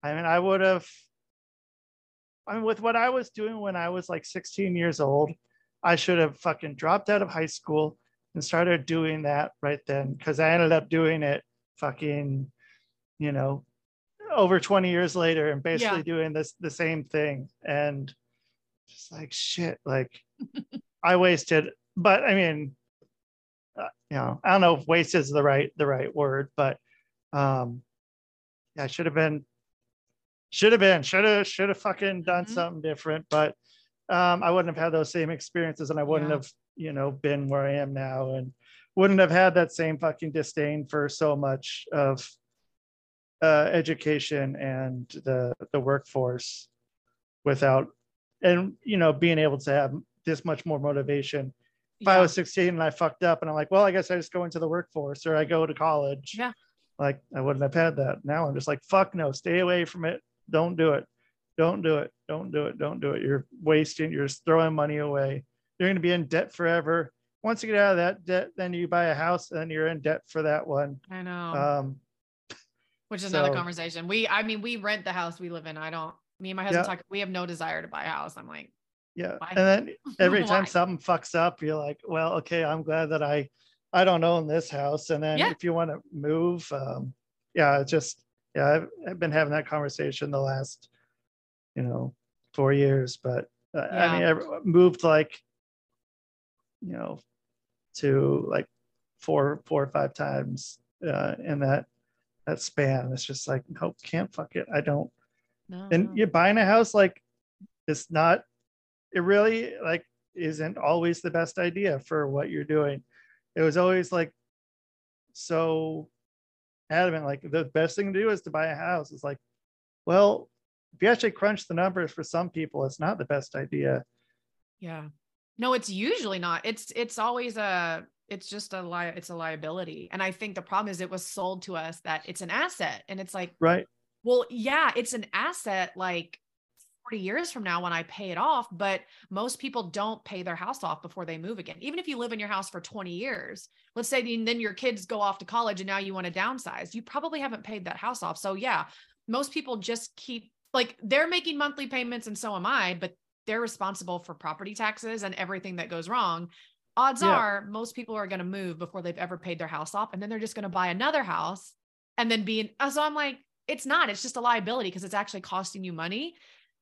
I mean, I would have, I mean, with what I was doing when I was like 16 years old, I should have fucking dropped out of high school and started doing that right then because I ended up doing it fucking, you know, over 20 years later and basically Yeah. doing this the same thing. And just like shit, like [laughs] I wasted, but I mean, uh, you know, I don't know if waste is the right the right word, but um yeah, I should have been should have been should have should have fucking done Mhm. something different, but um I wouldn't have had those same experiences and I wouldn't Yeah. have, you know, been where I am now and wouldn't have had that same fucking disdain for so much of uh education and the the workforce without and you know being able to have this much more motivation if I was 16 and I fucked up and I'm like, well, I guess I just go into the workforce or I go to college. Yeah. Like I wouldn't have had that. Now I'm just like, fuck no, stay away from it. Don't do it. Don't do it. Don't do it. Don't do it. You're wasting, you're just throwing money away. You're going to be in debt forever. Once you get out of that debt, then you buy a house and you're in debt for that one. I know. Um, which is another conversation. We, I mean, we rent the house we live in. I don't, me and my husband Yeah. talk, we have no desire to buy a house. I'm like, yeah. Why? And then [laughs] every time something fucks up, you're like, well, okay, I'm glad that I, I don't own this house. And then Yeah. if you want to move, um, yeah, it's just, yeah, I've, I've been having that conversation the last, you know, four years, but uh, I mean, I moved like, you know, to like four, four or five times uh, in that, that span. It's just like, nope, can't fuck it. I don't, no, and no. you're buying a house like it's not it really like isn't always the best idea for what you're doing it was always like so adamant like the best thing to do is to buy a house it's like well if you actually crunch the numbers for some people it's not the best idea Yeah. No, it's usually not. It's it's always a it's just a li- it's a liability. And I think the problem is it was sold to us that it's an asset. And it's like, right well, yeah, it's an asset like 40 years from now when I pay it off, but most people don't pay their house off before they move again. Even if you live in your house for 20 years, let's say then then your kids go off to college and now you want to downsize, you probably haven't paid that house off. So yeah, most people just keep like they're making monthly payments and so am I, but they're responsible for property taxes and everything that goes wrong. odds Yeah. are most people are going to move before they've ever paid their house off and then they're just going to buy another house and then be in, uh, so i'm like it's not it's just a liability because it's actually costing you money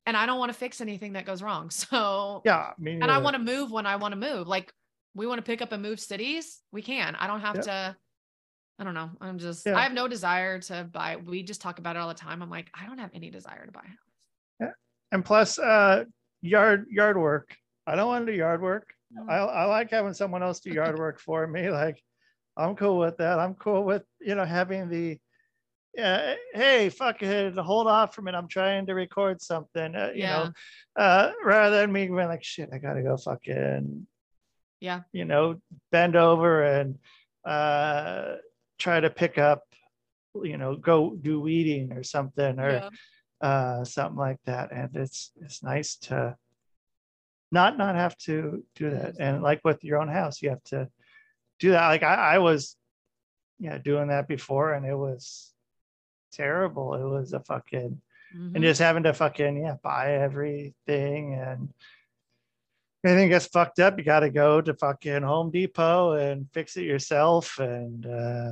and i don't want to fix anything that goes wrong [laughs] so Yeah. I mean, and i want to move when i want to move like we want to pick up and move cities we can i don't have Yeah. to i don't know i'm just Yeah. i have no desire to buy we just talk about it all the time i'm like i don't have any desire to buy a house and plus uh yard yard work. I don't want to do yard work. Mm. I, I like having someone else do yard work for me. Like, I'm cool with that. I'm cool with, you know, having the, uh, hey, fuck it, hold off from it. I'm trying to record something, uh, you know, uh, rather than me being like, shit, I gotta go fucking, Yeah. you know, bend over and uh, try to pick up, you know, go do weeding or something or Yeah. Uh, something like that. And it's it's nice to not not have to do that. And like with your own house, you have to do that. Like I, I was, yeah, doing that before, and it was terrible. It was a fucking Mhm. and just having to fucking yeah buy everything and anything gets fucked up you got to go to fucking home depot and fix it yourself and uh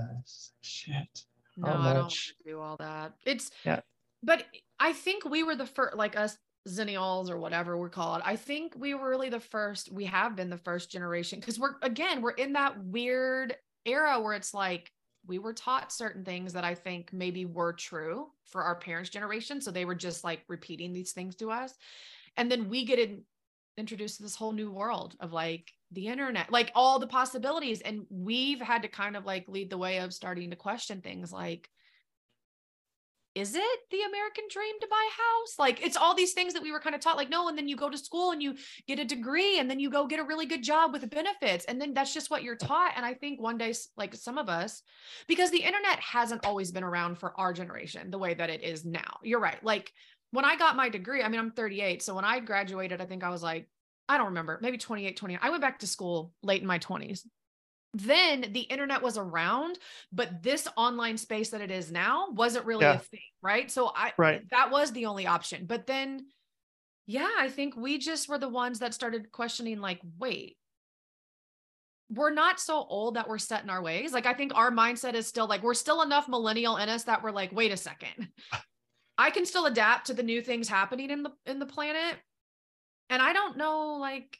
shit No, I don't want do all that. It's Yeah. but I think we were the first, like us Xennials or whatever we're called. I think we were really the first. We have been the first generation because we're again we're in that weird era where it's like we were taught certain things that I think maybe were true for our parents' generation, so they were just like repeating these things to us, and then we get in, introduced to this whole new world of like the internet, like all the possibilities. And we've had to kind of like lead the way of starting to question things like, is it the American dream to buy a house? Like it's all these things that we were kind of taught, like, no, and then you go to school and you get a degree and then you go get a really good job with benefits. And then that's just what you're taught. And I think one day, like some of us, because the internet hasn't always been around for our generation the way that it is now. You're right. Like when I got my degree, I mean, I'm 38. So when I graduated, I think I was like, I don't remember, maybe 28, 20. I went back to school late in my 20s. Then the internet was around, but this online space that it is now wasn't really Yeah. a thing, right? So I Right. that was the only option. But then yeah, I think we just were the ones that started questioning like, wait, we're not so old that we're set in our ways. Like I think our mindset is still like we're still enough millennial in us that we're like, wait a second. [laughs] I can still adapt to the new things happening in the in the planet. And I don't know like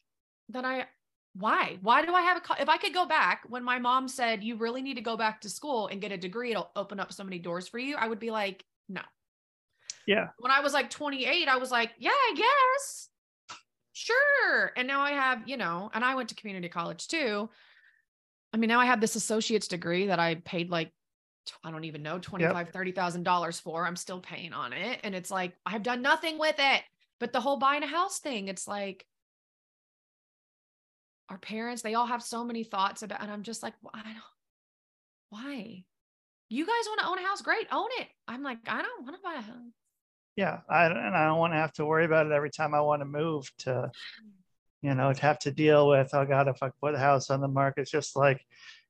that I why? Why do I have a co- if I could go back when my mom said you really need to go back to school and get a degree, it'll open up so many doors for you, I would be like, no. Yeah. When I was like 28, I was like, yeah, I guess. Sure. And now I have, you know, and I went to community college too. I mean, now I have this associate's degree that I paid like I don't even know, $25,000, $30,000 for. I'm still paying on it. And it's like, I've done nothing with it. But the whole buying a house thing, it's like, our parents, they all have so many thoughts about, and I'm just like, "Wh- I don't, why? You guys want to own a house? Great, own it. I'm like, I don't want to buy a house. yeah I, and i don't want to have to worry about it every time i want to move to you know to have to deal with oh god if i put a house on the market it's just like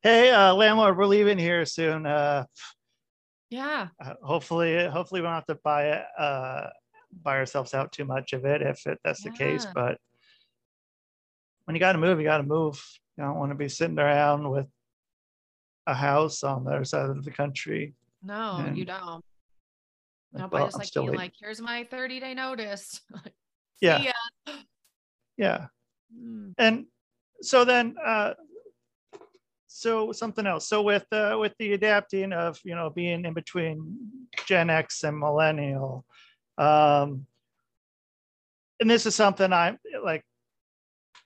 hey uh landlord we're leaving here soon uh Yeah. uh, hopefully hopefully we don't have to buy it uh buy ourselves out too much of it if it, that's the case but when you got to move you got to move you don't want to be sitting around with a house on the other side of the country No, you don't. Like, Nope. well, just like being like, here's my 30 day notice. [laughs] Yeah. Yeah Mm, and so then uh so something else so with uh with the adapting of you know being in between gen x and millennial um and this is something i'm like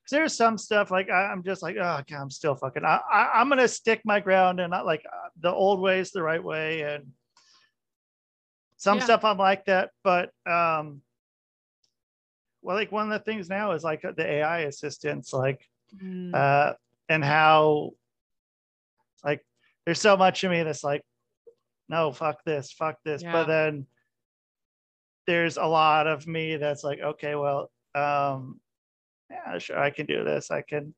'cause there's some stuff like I, i'm just like oh god i'm still fucking I, I i'm gonna stick my ground and not like uh, the old way is the right way and some Yeah. stuff i'm like that but um well like one of the things now is like the ai assistants like mm, uh, and how like there's so much of me that's like no fuck this fuck this Yeah. but then there's a lot of me that's like okay well um yeah sure i can do this i can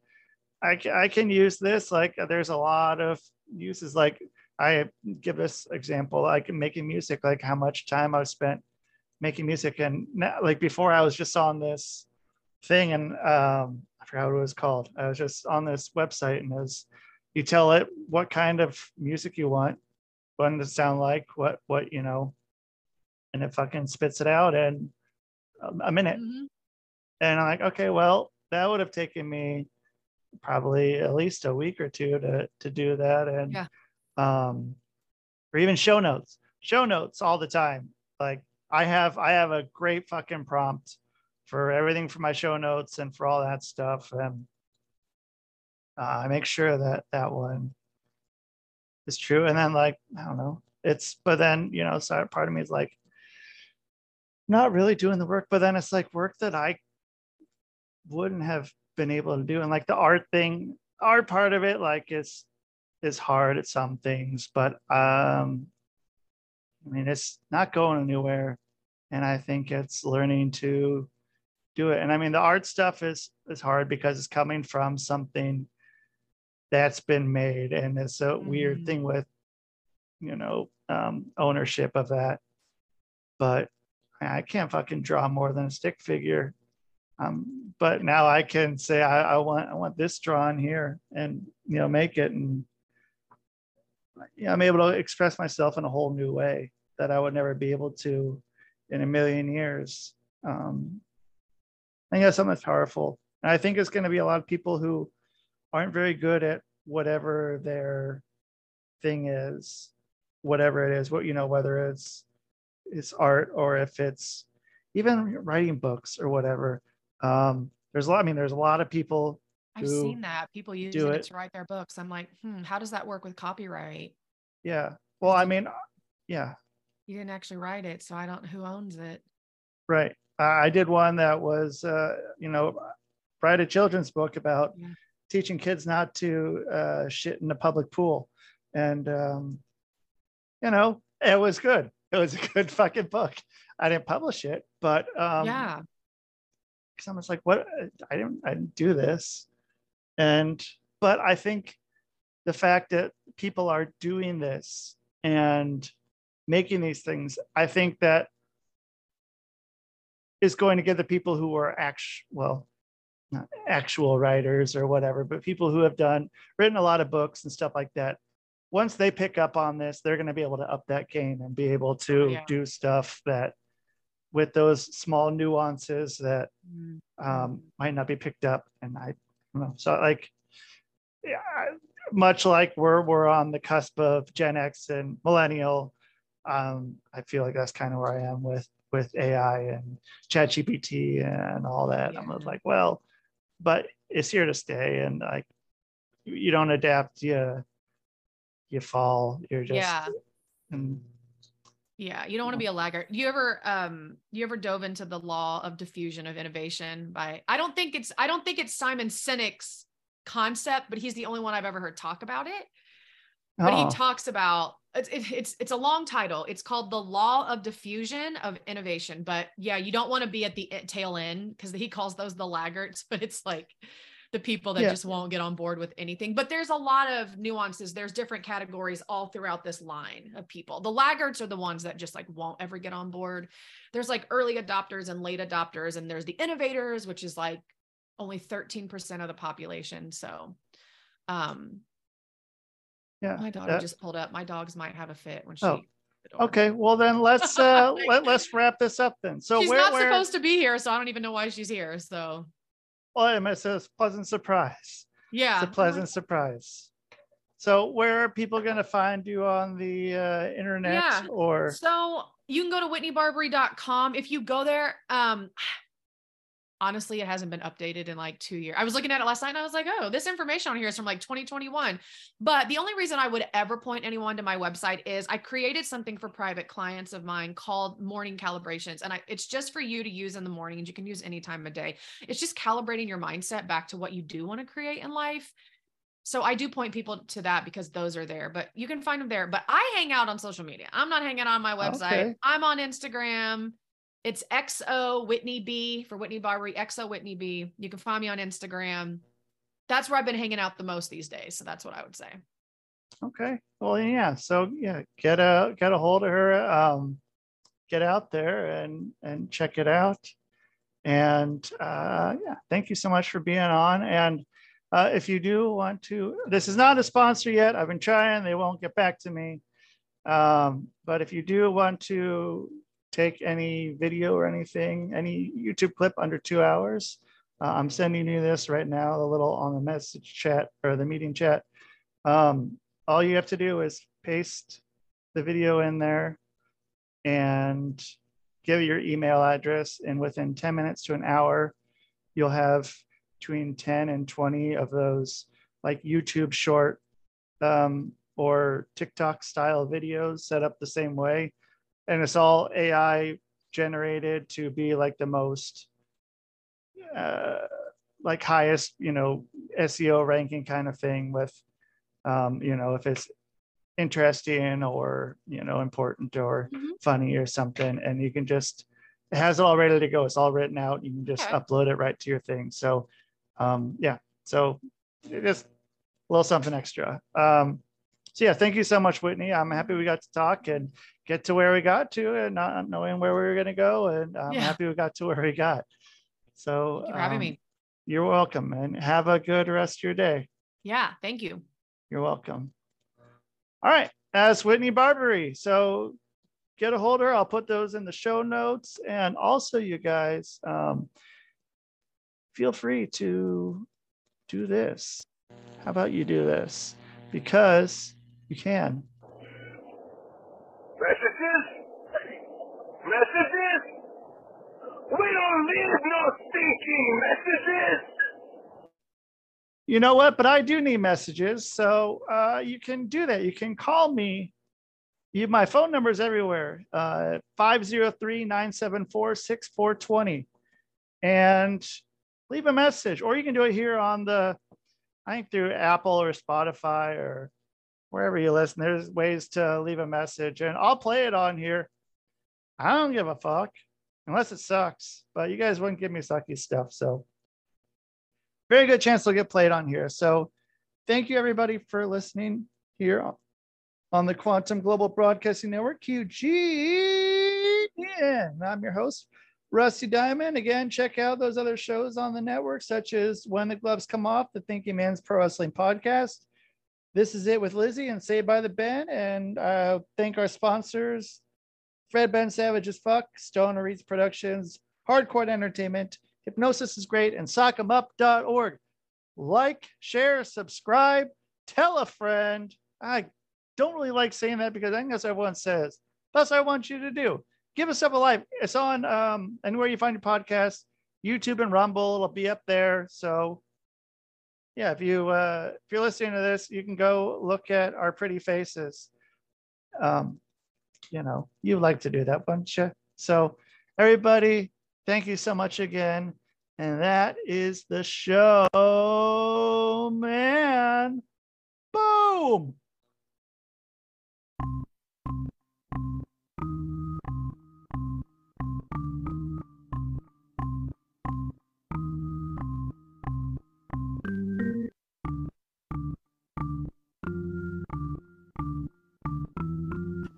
i can i can use this like there's a lot of uses like i give this example like making music like how much time i've spent making music and now, like before i was just on this thing and um I forgot what it was called. I was just on this website and was you tell it what kind of music you want, what to sound like, what what you know, and it fucking spits it out in a minute. Mhm. And I'm like, okay, well, that would have taken me probably at least a week or two to to do that. And Yeah. um or even show notes. Show notes all the time. Like I have I have a great fucking prompt for everything for my show notes and for all that stuff. And uh, I make sure that that one is true. And then like, I don't know, it's but then, you know, so part of me is like not really doing the work, but then it's like work that I wouldn't have been able to do. And like the art thing, art part of it, like it's is hard at some things, but um I mean it's not going anywhere. And I think it's learning to do it. And I mean the art stuff is is hard because it's coming from something that's been made. And it's a weird Mhm. thing with, you know, um ownership of that. But I can't fucking draw more than a stick figure. Um, but now I can say I, I want I want this drawn here and you know make it and yeah, I'm able to express myself in a whole new way that I would never be able to in a million years. Um, I think that's something that's powerful. And I think it's going to be a lot of people who aren't very good at whatever their thing is, whatever it is, what you know, whether it's it's art or if it's even writing books or whatever. Um, there's a lot, I mean, there's a lot of people I've seen that people do it. it. to write their books. I'm like, hmm, how does that work with copyright? Yeah. Well, I mean, yeah, You didn't actually write it, so I don't. Who owns it? right. I did one that was, uh, you know, write a children's book about Yeah. teaching kids not to uh, shit in a public pool, and um, you know, it was good. It was a [laughs] good fucking book. I didn't publish it, but um, yeah, someone's like, "What? I didn't. I didn't do this." And but I think the fact that people are doing this and making these things, I think that is going to get the people who are actual, well, not actual writers or whatever, but people who have done written a lot of books and stuff like that. Once they pick up on this, they're going to be able to up that game and be able to oh, Yeah. do stuff that with those small nuances that Mm, um, might not be picked up. And I don't know. So like, yeah, much like we're we're on the cusp of Gen X and millennial, um, I feel like that's kind of where I am with with AI and ChatGPT and all that. I'm like, well, but it's here to stay, and like, you- you don't adapt, you you fall. You're just yeah, and yeah. You don't want to be a laggard. You ever, um, you ever dove into the law of diffusion of innovation? By I don't think it's I don't think it's Simon Sinek's concept, but he's the only one I've ever heard talk about it. but oh, he talks about it's it's it's a long title. It's called the law of diffusion of innovation. But yeah, you don't want to be at the e- tail end because he calls those the laggards. [laughs] But it's like the people that Yeah. just won't get on board with anything. But there's a lot of nuances. There's different categories all throughout this line of people. The laggards are the ones that just like won't ever get on board. There's like early adopters and late adopters, and there's the innovators, which is like only 13% of the population. So um yeah. my daughter that- just pulled up. My dogs might have a fit when she. Oh, okay. Well, then let's uh, [laughs] let let's wrap this up then. So she's where, not where, supposed to be here, so I don't even know why she's here. So Well, it's a pleasant surprise. yeah, It's a pleasant surprise. So where are people going to find you on the uh, internet Yeah. or So you can go to whitneybarbary.com. If you go there, um, honestly, it hasn't been updated in like two years. I was looking at it last night and I was like, oh, this information on here is from like 2021. But the only reason I would ever point anyone to my website is I created something for private clients of mine called morning calibrations. And I, it's just for you to use in the morning and you can use any time of day. It's just calibrating your mindset back to what you do want to create in life. So I do point people to that because those are there, but you can find them there. But I hang out on social media. I'm not hanging on my website. Okay. I'm on Instagram. It's XO Whitney B for Whitney Barbary, XO Whitney B. You can find me on Instagram. That's where I've been hanging out the most these days. So that's what I would say. okay? Well, yeah. So yeah, get a get a hold of her. Um, get out there and and check it out. And uh, yeah, thank you so much for being on. And uh, if you do want to, this is not a sponsor yet. I've been trying, they won't get back to me. Um, but if you do want to take any video or anything, any YouTube clip under two hours, uh, I'm sending you this right now, a little on the message chat or the meeting chat. Um, all you have to do is paste the video in there and give your email address. And within 10 minutes to an hour, you'll have between 10 and 20 of those like YouTube short um, or TikTok style videos set up the same way. And it's all AI generated to be like the most uh, like highest, you know, SEO ranking kind of thing with, um, you know, if it's interesting or, you know, important or Mhm. funny or something. And you can just, it has it all ready to go. It's all written out. You can just Okay. upload it right to your thing. So, um, yeah. So it is a little something extra. Um, so yeah, thank you so much, Whitney. I'm happy we got to talk and get to where we got to and not knowing where we were going to go. And I'm Yeah. happy we got to where we got. So Thank you for having um, me. You're welcome and have a good rest of your day. Yeah, thank you. You're welcome. All right, that's Whitney Barbary. So get a hold of her. I'll put those in the show notes. And also, you guys, um, feel free to do this. How about you do this? Because you can. Messages? We don't need no stinking messages! You know what? But I do need messages. So uh, you can do that. You can call me. You, my phone number is everywhere uh, 503 974 6420. And leave a message. Or you can do it here on the, I think through Apple or Spotify or wherever you listen. There's ways to leave a message. And I'll play it on here. I don't give a fuck unless it sucks. But you guys wouldn't give me sucky stuff. So very good chance they'll get played on here. So thank you everybody for listening here on the Quantum Global Broadcasting Network, QG. I'm your host, Rusty Diamond. Again, check out those other shows on the network, such as When the Gloves Come Off, the Thinking Man's Pro Wrestling Podcast. This is it with Lizzie and Saved by the Ben. And uh, thank our sponsors, Fred Ben Savage is Fuck, Stoner Reads Productions, Hardcore Entertainment, Hypnosis is great, and sockemup.org. Like, share, subscribe, tell a friend. I don't really like saying that because I think that's what everyone says. That's what I want you to do. Give us up a like. It's on um, anywhere you find your podcast, YouTube and Rumble. It'll be up there. So, yeah, if you uh, if you're listening to this, you can go look at our pretty faces. Um, you know, you like to do that, wouldn't you? So, everybody, thank you so much again. And that is the show, man. Boom.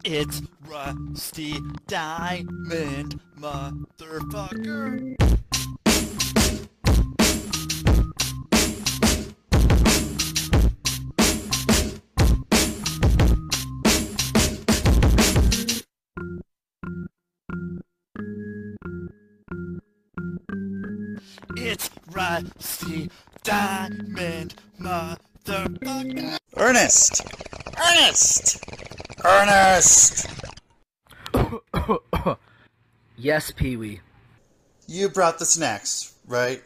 It's Rusty Diamond, motherfucker. It's Rusty Diamond, motherfucker. Ernest! Ernest! Ernest! [coughs] yes, Pee Wee. You brought the snacks, right?